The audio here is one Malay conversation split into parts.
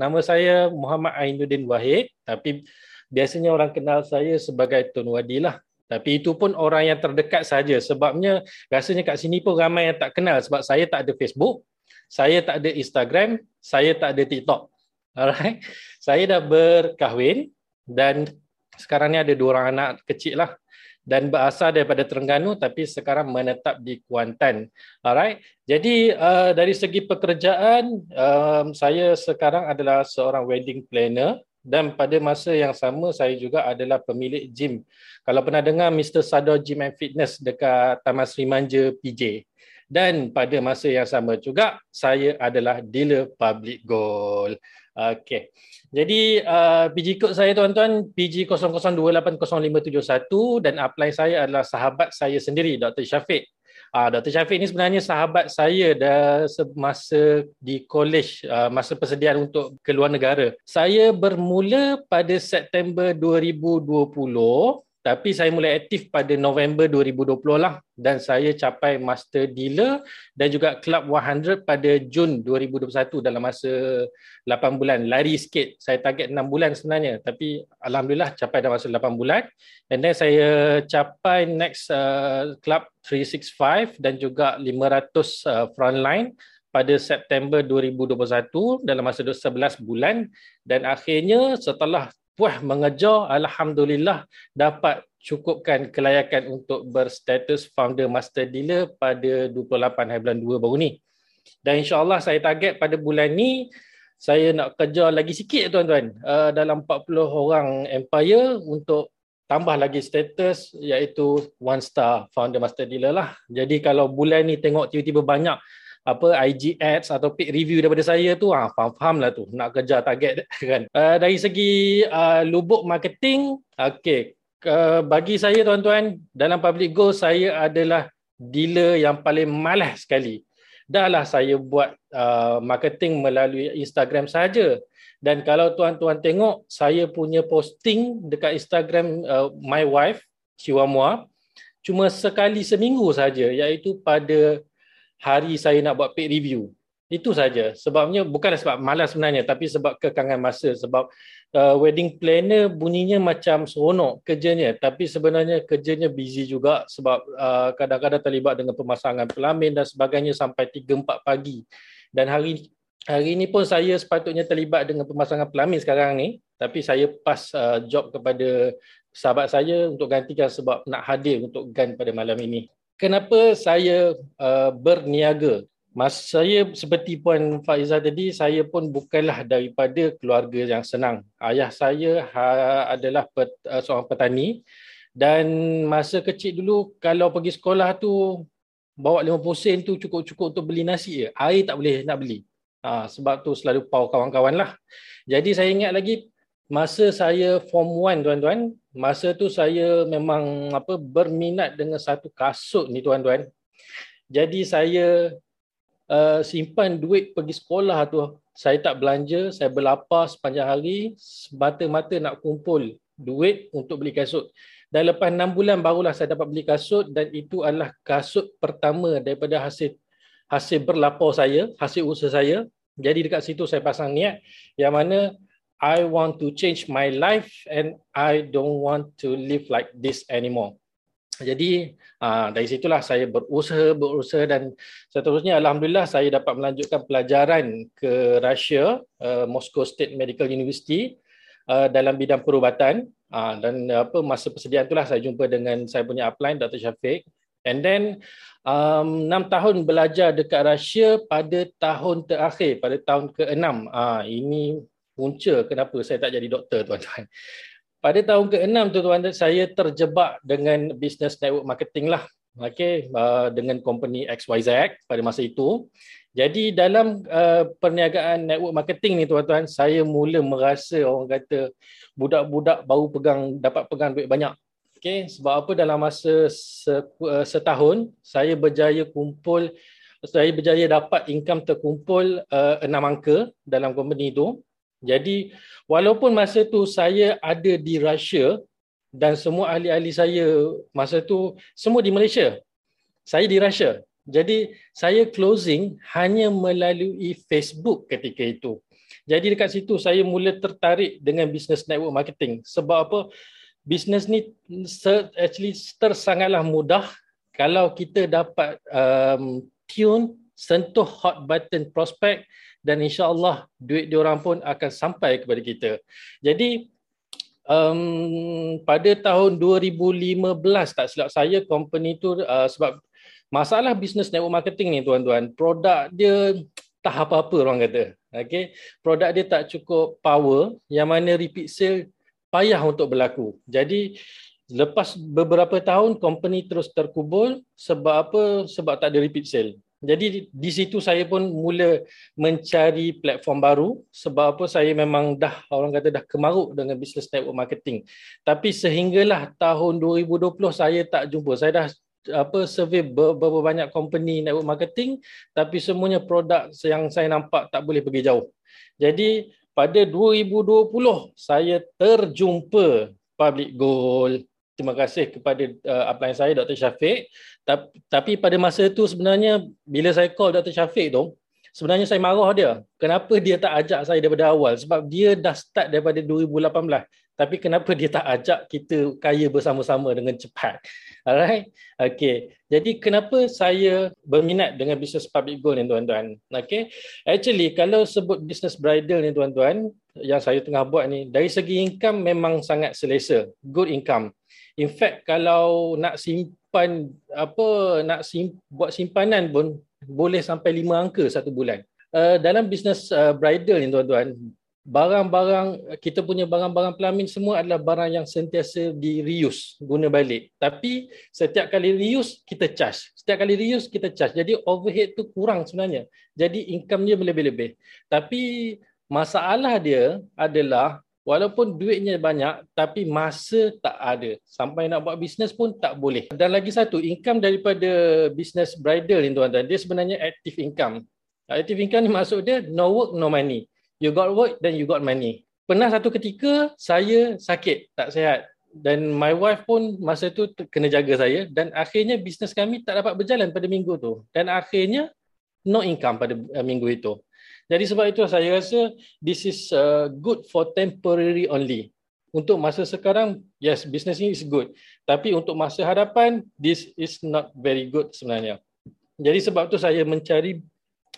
nama saya Muhammad Ainuddin Wahid tapi biasanya orang kenal saya sebagai Tun Wadi lah. Tapi itu pun orang yang terdekat saja sebabnya rasanya kat sini pun ramai yang tak kenal sebab saya tak ada Facebook, saya tak ada Instagram, saya tak ada TikTok. Alright. Saya dah berkahwin dan sekarang ni ada dua orang anak kecil lah dan berasal daripada Terengganu tapi sekarang menetap di Kuantan. Alright. Jadi uh, dari segi pekerjaan um, saya sekarang adalah seorang wedding planner dan pada masa yang sama saya juga adalah pemilik gym. Kalau pernah dengar Mr. Sado Gym and Fitness dekat Taman Sri Manja PJ. Dan pada masa yang sama juga saya adalah dealer public gold. Okey. Jadi uh, PG code saya tuan-tuan PG00280571 dan upline saya adalah sahabat saya sendiri Dr. Syafiq. Uh, Dr. Syafiq ini sebenarnya sahabat saya dah semasa di college uh, masa persediaan untuk keluar negara. Saya bermula pada September 2020 tapi saya mulai aktif pada November 2020 lah dan saya capai master dealer dan juga club 100 pada Jun 2021 dalam masa 8 bulan. Lari sikit. Saya target 6 bulan sebenarnya. Tapi alhamdulillah capai dalam masa 8 bulan. And then saya capai next uh, club 365 dan juga 500 uh, frontline pada September 2021 dalam masa 11 bulan. Dan akhirnya setelah puas mengejar alhamdulillah dapat cukupkan kelayakan untuk berstatus founder master dealer pada 28 hari bulan 2 baru ni. Dan insyaAllah saya target pada bulan ni saya nak kejar lagi sikit tuan-tuan uh, dalam 40 orang empire untuk tambah lagi status iaitu one star founder master dealer lah. Jadi kalau bulan ni tengok tiba-tiba banyak apa IG ads atau paid review daripada saya tu ah faham-faham lah tu. Nak kejar target kan. Uh, dari segi uh, lubuk marketing okey. Uh, bagi saya tuan-tuan dalam public goal saya adalah dealer yang paling malas sekali. Dahlah saya buat uh, marketing melalui Instagram saja. Dan kalau tuan-tuan tengok saya punya posting dekat Instagram uh, my wife Chihuahua cuma sekali seminggu saja iaitu pada hari saya nak buat paid review. Itu saja. Sebabnya bukanlah sebab malas sebenarnya tapi sebab kekangan masa sebab uh, wedding planner bunyinya macam seronok kerjanya tapi sebenarnya kerjanya busy juga sebab uh, kadang-kadang terlibat dengan pemasangan pelamin dan sebagainya sampai 3 4 pagi. Dan hari hari ini pun saya sepatutnya terlibat dengan pemasangan pelamin sekarang ni tapi saya pas uh, job kepada sahabat saya untuk gantikan sebab nak hadir untuk GAN pada malam ini kenapa saya uh, berniaga? Mas saya seperti puan Faiza tadi, saya pun bukanlah daripada keluarga yang senang. Ayah saya ha, adalah pet, uh, seorang petani dan masa kecil dulu kalau pergi sekolah tu bawa 50 sen tu cukup-cukup untuk beli nasi je. Air tak boleh nak beli. Ha, sebab tu selalu pau kawan-kawan lah. Jadi saya ingat lagi masa saya form 1 tuan-tuan, masa tu saya memang apa berminat dengan satu kasut ni tuan-tuan. Jadi saya uh, simpan duit pergi sekolah tu. Saya tak belanja, saya berlapar sepanjang hari semata-mata nak kumpul duit untuk beli kasut. Dan lepas 6 bulan barulah saya dapat beli kasut dan itu adalah kasut pertama daripada hasil hasil berlapar saya, hasil usaha saya. Jadi dekat situ saya pasang niat yang mana I want to change my life and I don't want to live like this anymore. Jadi uh, dari situlah saya berusaha, berusaha dan seterusnya Alhamdulillah saya dapat melanjutkan pelajaran ke Russia, uh, Moscow State Medical University uh, dalam bidang perubatan uh, dan apa masa persediaan itulah saya jumpa dengan saya punya upline Dr. Syafiq and then um, 6 tahun belajar dekat Russia pada tahun terakhir, pada tahun ke-6. Uh, ini punca kenapa saya tak jadi doktor tuan-tuan. Pada tahun ke-6 tuan-tuan saya terjebak dengan business network marketing lah. Okay, uh, dengan company XYZ pada masa itu. Jadi dalam uh, perniagaan network marketing ni tuan-tuan, saya mula merasa orang kata budak-budak baru pegang dapat pegang duit banyak. Okay, sebab apa dalam masa uh, setahun saya berjaya kumpul saya berjaya dapat income terkumpul uh, enam angka dalam company itu jadi walaupun masa tu saya ada di Russia dan semua ahli-ahli saya masa tu semua di Malaysia. Saya di Russia. Jadi saya closing hanya melalui Facebook ketika itu. Jadi dekat situ saya mula tertarik dengan business network marketing. Sebab apa? Business ni actually tersangatlah mudah kalau kita dapat um, tune, sentuh hot button prospect dan insyaAllah duit diorang pun akan sampai kepada kita. Jadi um, pada tahun 2015 tak silap saya company tu uh, sebab masalah business network marketing ni tuan-tuan, produk dia tak apa-apa orang kata. Okay. Produk dia tak cukup power yang mana repeat sale payah untuk berlaku. Jadi lepas beberapa tahun company terus terkubur sebab apa? Sebab tak ada repeat sale. Jadi di situ saya pun mula mencari platform baru sebab apa saya memang dah orang kata dah kemaruk dengan business network marketing. Tapi sehinggalah tahun 2020 saya tak jumpa. Saya dah apa survey beberapa banyak company network marketing tapi semuanya produk yang saya nampak tak boleh pergi jauh. Jadi pada 2020 saya terjumpa Public Goal. Terima kasih kepada uh, upline saya Dr. Syafiq. Tapi, tapi pada masa itu sebenarnya bila saya call Dr. Syafiq tu sebenarnya saya marah dia. Kenapa dia tak ajak saya daripada awal? Sebab dia dah start daripada 2018 tapi kenapa dia tak ajak kita kaya bersama-sama dengan cepat alright okay jadi kenapa saya berminat dengan bisnes public goal ni tuan-tuan okay actually kalau sebut bisnes bridal ni tuan-tuan yang saya tengah buat ni dari segi income memang sangat selesa good income in fact kalau nak simpan apa nak sim, buat simpanan pun boleh sampai lima angka satu bulan. Uh, dalam bisnes uh, bridal ni tuan-tuan barang-barang kita punya barang-barang pelamin semua adalah barang yang sentiasa di reuse guna balik. Tapi setiap kali reuse kita charge. Setiap kali reuse kita charge. Jadi overhead tu kurang sebenarnya. Jadi income dia lebih-lebih. Tapi masalah dia adalah walaupun duitnya banyak tapi masa tak ada. Sampai nak buat bisnes pun tak boleh. Dan lagi satu income daripada bisnes bridal ni tuan-tuan dia sebenarnya active income. Active income ni maksud dia no work no money. You got work then you got money. Pernah satu ketika saya sakit, tak sihat. Dan my wife pun masa tu kena jaga saya. Dan akhirnya bisnes kami tak dapat berjalan pada minggu tu. Dan akhirnya no income pada uh, minggu itu. Jadi sebab itu saya rasa this is uh, good for temporary only. Untuk masa sekarang, yes, business ini is good. Tapi untuk masa hadapan, this is not very good sebenarnya. Jadi sebab itu saya mencari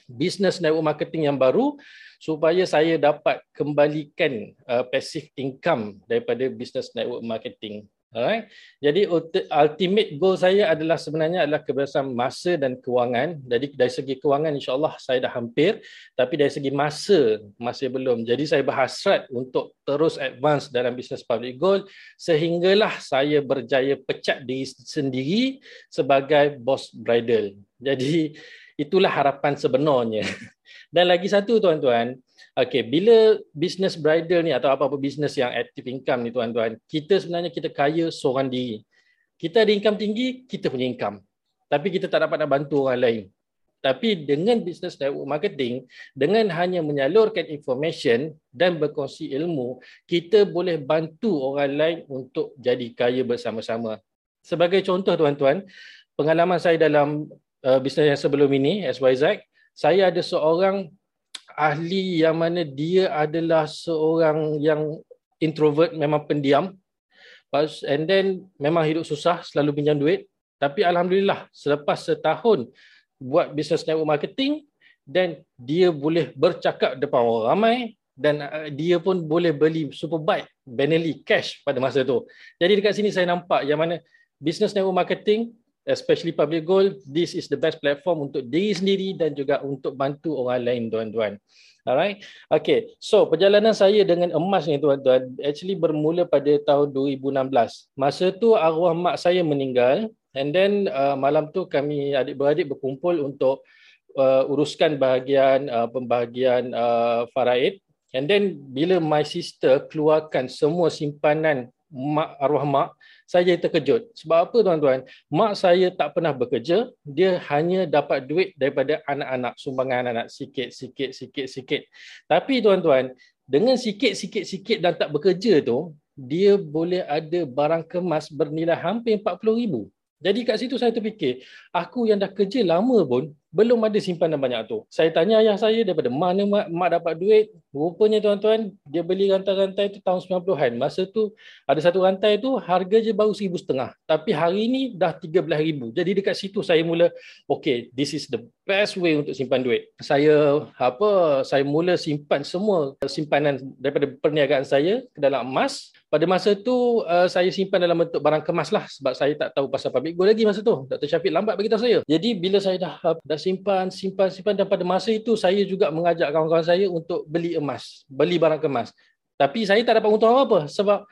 business network marketing yang baru supaya saya dapat kembalikan uh, passive income daripada business network marketing. Alright. Jadi ultimate goal saya adalah sebenarnya adalah kebersamaan masa dan kewangan. Jadi dari segi kewangan insya-Allah saya dah hampir, tapi dari segi masa masih belum. Jadi saya berhasrat untuk terus advance dalam business public goal sehinggalah saya berjaya pecat diri sendiri sebagai boss bridal. Jadi itulah harapan sebenarnya. Dan lagi satu tuan-tuan, okay, bila bisnes bridal ni atau apa-apa bisnes yang active income ni tuan-tuan, kita sebenarnya kita kaya seorang diri. Kita ada income tinggi, kita punya income. Tapi kita tak dapat nak bantu orang lain. Tapi dengan bisnes network marketing, dengan hanya menyalurkan information dan berkongsi ilmu, kita boleh bantu orang lain untuk jadi kaya bersama-sama. Sebagai contoh tuan-tuan, pengalaman saya dalam uh, bisnes yang sebelum ini, SYZ, saya ada seorang ahli yang mana dia adalah seorang yang introvert memang pendiam and then memang hidup susah selalu pinjam duit tapi alhamdulillah selepas setahun buat business network marketing dan dia boleh bercakap depan orang ramai dan uh, dia pun boleh beli superbike Benelli cash pada masa tu. Jadi dekat sini saya nampak yang mana business network marketing especially public goal, this is the best platform untuk diri sendiri dan juga untuk bantu orang lain tuan-tuan. Alright. Okay. So perjalanan saya dengan emas ni tuan-tuan actually bermula pada tahun 2016. Masa tu arwah mak saya meninggal and then uh, malam tu kami adik-beradik berkumpul untuk uh, uruskan bahagian uh, pembahagian uh, faraid. And then bila my sister keluarkan semua simpanan mak arwah mak, saya terkejut. Sebab apa tuan-tuan? Mak saya tak pernah bekerja, dia hanya dapat duit daripada anak-anak, sumbangan anak-anak sikit, sikit, sikit, sikit. Tapi tuan-tuan, dengan sikit, sikit, sikit dan tak bekerja tu, dia boleh ada barang kemas bernilai hampir RM40,000. Jadi kat situ saya terfikir, aku yang dah kerja lama pun, belum ada simpanan banyak tu. Saya tanya ayah saya daripada mana mak, mak dapat duit. Rupanya tuan-tuan, dia beli rantai-rantai tu tahun 90-an. Masa tu ada satu rantai tu harga je baru seribu setengah. Tapi hari ni dah tiga belah ribu. Jadi dekat situ saya mula, okay, this is the best way untuk simpan duit. Saya apa? Saya mula simpan semua simpanan daripada perniagaan saya ke dalam emas pada masa tu uh, saya simpan dalam bentuk barang kemas lah sebab saya tak tahu pasal public gold lagi masa tu. Dr. Syafiq lambat beritahu saya. Jadi bila saya dah dah simpan, simpan, simpan dan pada masa itu saya juga mengajak kawan-kawan saya untuk beli emas, beli barang kemas. Tapi saya tak dapat untung apa-apa sebab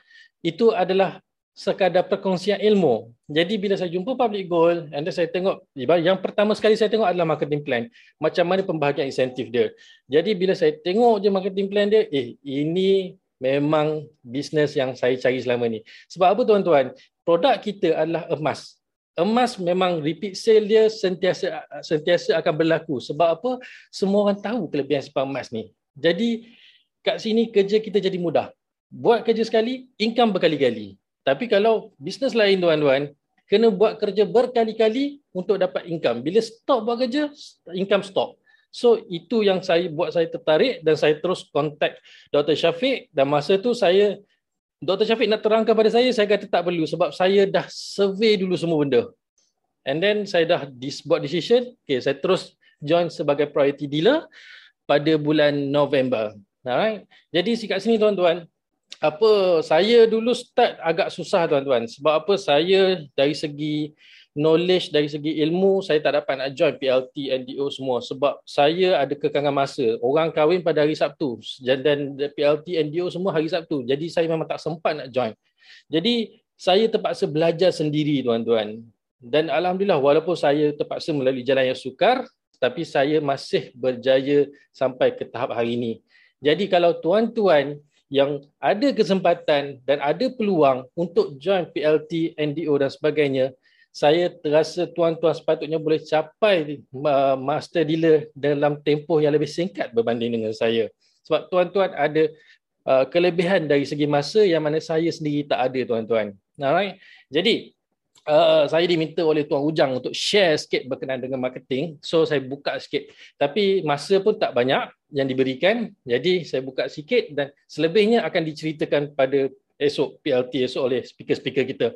itu adalah sekadar perkongsian ilmu. Jadi bila saya jumpa public gold and then saya tengok yang pertama sekali saya tengok adalah marketing plan. Macam mana pembahagian insentif dia. Jadi bila saya tengok je marketing plan dia, eh ini memang bisnes yang saya cari selama ni. Sebab apa tuan-tuan? Produk kita adalah emas. Emas memang repeat sale dia sentiasa sentiasa akan berlaku. Sebab apa? Semua orang tahu kelebihan simpan emas ni. Jadi kat sini kerja kita jadi mudah. Buat kerja sekali, income berkali-kali. Tapi kalau bisnes lain tuan-tuan, kena buat kerja berkali-kali untuk dapat income. Bila stop buat kerja, income stop. So itu yang saya buat saya tertarik dan saya terus contact Dr. Syafiq dan masa tu saya Dr. Syafiq nak terangkan pada saya, saya kata tak perlu sebab saya dah survey dulu semua benda. And then saya dah buat decision, okay, saya terus join sebagai priority dealer pada bulan November. Alright. Jadi sikat sini tuan-tuan, apa saya dulu start agak susah tuan-tuan sebab apa saya dari segi knowledge dari segi ilmu saya tak dapat nak join PLT NDO semua. Sebab saya ada kekangan masa. Orang kahwin pada hari Sabtu. Dan PLT NDO semua hari Sabtu. Jadi saya memang tak sempat nak join. Jadi saya terpaksa belajar sendiri tuan-tuan. Dan alhamdulillah walaupun saya terpaksa melalui jalan yang sukar tapi saya masih berjaya sampai ke tahap hari ini. Jadi kalau tuan-tuan yang ada kesempatan dan ada peluang untuk join PLT, NDO dan sebagainya, saya terasa tuan-tuan sepatutnya boleh capai uh, master dealer dalam tempoh yang lebih singkat berbanding dengan saya. Sebab tuan-tuan ada uh, kelebihan dari segi masa yang mana saya sendiri tak ada tuan-tuan. Alright. Jadi uh, saya diminta oleh Tuan Ujang untuk share sikit berkenaan dengan marketing. So saya buka sikit. Tapi masa pun tak banyak yang diberikan. Jadi saya buka sikit dan selebihnya akan diceritakan pada esok PLT esok oleh speaker-speaker kita.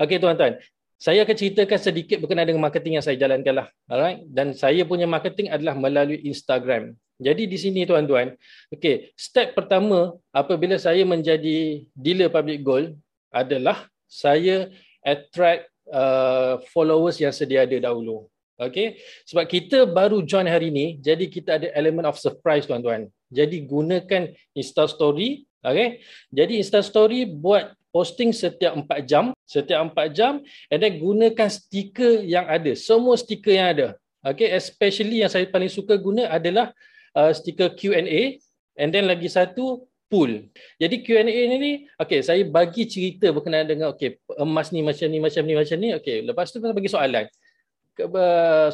Okey tuan-tuan, saya akan ceritakan sedikit berkenaan dengan marketing yang saya jalankan lah. Alright? Dan saya punya marketing adalah melalui Instagram. Jadi di sini tuan-tuan, okay, step pertama apabila saya menjadi dealer public gold adalah saya attract uh, followers yang sedia ada dahulu. Okay, sebab kita baru join hari ini, jadi kita ada element of surprise tuan-tuan. Jadi gunakan Insta Story, okay. Jadi Insta Story buat posting setiap 4 jam, setiap 4 jam and then gunakan stiker yang ada, semua stiker yang ada. Okay, especially yang saya paling suka guna adalah uh, stiker Q&A and then lagi satu pool. Jadi Q&A ni, okay, saya bagi cerita berkenaan dengan okay, emas ni macam ni, macam ni, macam ni. Okay, lepas tu saya bagi soalan.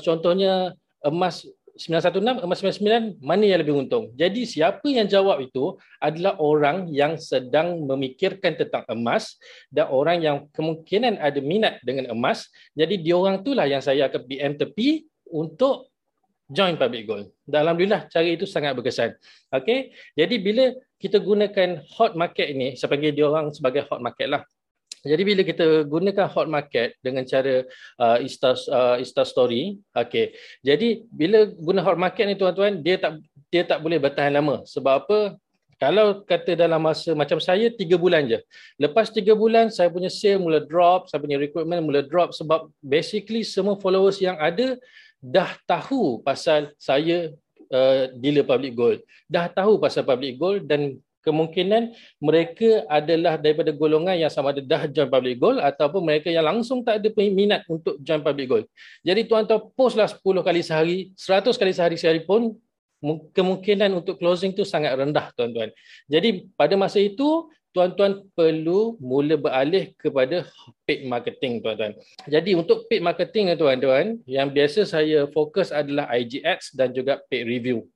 Contohnya emas 916 emas 99 mana yang lebih untung. Jadi siapa yang jawab itu adalah orang yang sedang memikirkan tentang emas dan orang yang kemungkinan ada minat dengan emas. Jadi diorang itulah yang saya akan PM tepi untuk join public gold. Dan alhamdulillah cara itu sangat berkesan. Okey. Jadi bila kita gunakan hot market ini, saya panggil diorang sebagai hot market lah. Jadi bila kita gunakan hot market dengan cara uh, Insta uh, Insta story, okey. Jadi bila guna hot market ni tuan-tuan, dia tak dia tak boleh bertahan lama. Sebab apa? Kalau kata dalam masa macam saya tiga bulan je. Lepas tiga bulan saya punya sale mula drop, saya punya recruitment mula drop sebab basically semua followers yang ada dah tahu pasal saya uh, dealer public gold. Dah tahu pasal public gold dan kemungkinan mereka adalah daripada golongan yang sama ada dah join public goal ataupun mereka yang langsung tak ada minat untuk join public goal. Jadi tuan-tuan postlah 10 kali sehari, 100 kali sehari sehari pun kemungkinan untuk closing tu sangat rendah tuan-tuan. Jadi pada masa itu tuan-tuan perlu mula beralih kepada paid marketing tuan-tuan. Jadi untuk paid marketing tuan-tuan yang biasa saya fokus adalah IG ads dan juga paid review.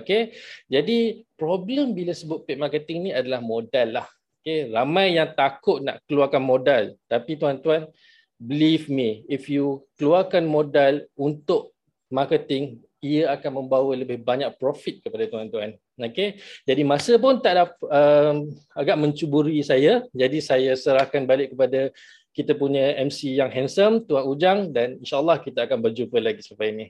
Okay, jadi problem bila sebut paid marketing ni adalah modal lah. Okay, ramai yang takut nak keluarkan modal. Tapi tuan-tuan, believe me, if you keluarkan modal untuk marketing ia akan membawa lebih banyak profit kepada tuan-tuan. Okey. Jadi masa pun tak ada um, agak mencuburi saya. Jadi saya serahkan balik kepada kita punya MC yang handsome Tuan Ujang dan insyaallah kita akan berjumpa lagi selepas ini.